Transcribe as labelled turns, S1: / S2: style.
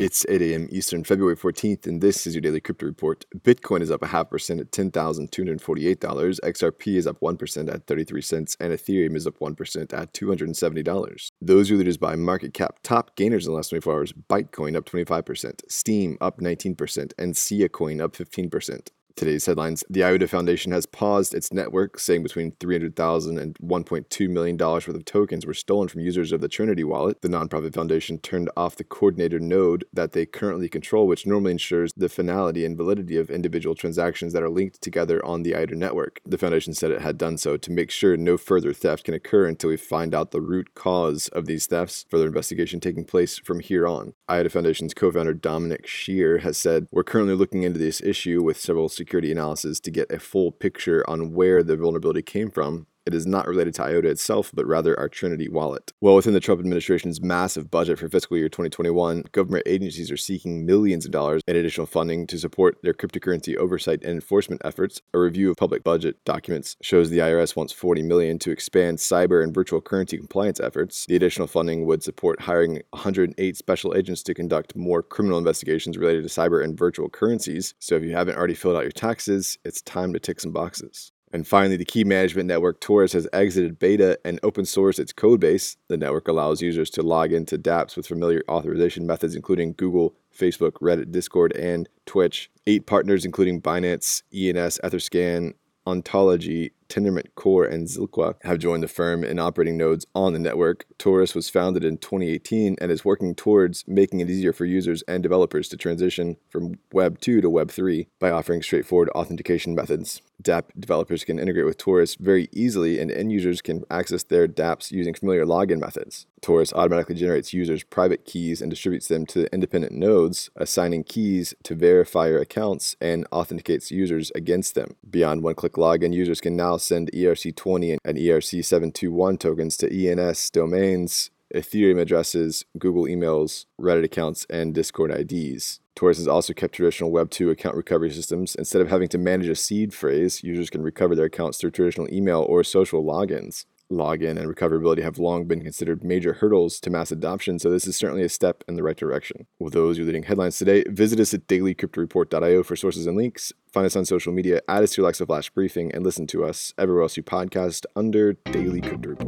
S1: It's 8 a.m. Eastern, February 14th, and this is your daily crypto report. Bitcoin is up a half percent at $10,248. XRP is up 1% at 33 cents, and Ethereum is up 1% at $270. Those are leaders by market cap. Top gainers in the last 24 hours Bytecoin up 25%, Steem up 19%, and Siacoin up 15%. Today's headlines The IOTA Foundation has paused its network, saying between $300,000 and $1.2 million worth of tokens were stolen from users of the Trinity wallet. The nonprofit foundation turned off the coordinator node that they currently control, which normally ensures the finality and validity of individual transactions that are linked together on the IOTA network. The foundation said it had done so to make sure no further theft can occur until we find out the root cause of these thefts. Further investigation taking place from here on. IOTA Foundation's co founder Dominik Schiener has said, We're currently looking into this issue with several security security analysis to get a full picture on where the vulnerability came from it is not related to IOTA itself, but rather our Trinity wallet. Well, within the Trump administration's massive budget for fiscal year 2021, government agencies are seeking millions of dollars in additional funding to support their cryptocurrency oversight and enforcement efforts. A review of public budget documents shows the IRS wants 40 million to expand cyber and virtual currency compliance efforts. The additional funding would support hiring 108 special agents to conduct more criminal investigations related to cyber and virtual currencies. So if you haven't already filled out your taxes, it's time to tick some boxes. And finally, the key management network Torus has exited beta and open source its codebase. The network allows users to log into dApps with familiar authorization methods, including Google, Facebook, Reddit, Discord, and Twitch. Eight partners, including Binance, ENS, Etherscan, Ontology, Tendermint Core, and Zilliqa have joined the firm in operating nodes on the network. Torus was founded in 2018 and is working towards making it easier for users and developers to transition from Web 2 to Web 3 by offering straightforward authentication methods. dApp developers can integrate with Torus very easily, and end users can access their dApps using familiar login methods. Torus automatically generates users' private keys and distributes them to independent nodes, assigning keys to verifier accounts and authenticates users against them. Beyond one click login, users can now send ERC20 and ERC721 tokens to ENS domains, Ethereum addresses, Google emails, Reddit accounts, and Discord IDs. Torus has also kept traditional Web 2 account recovery systems. Instead of having to manage a seed phrase, users can recover their accounts through traditional email or social logins. Login and recoverability have long been considered major hurdles to mass adoption, so this is certainly a step in the right direction. With those your leading headlines today, visit us at dailycryptoreport.io for sources and links. Find us on social media, add us to Alexa Flash briefing, and listen to us everywhere else you podcast under Daily Crypto Report.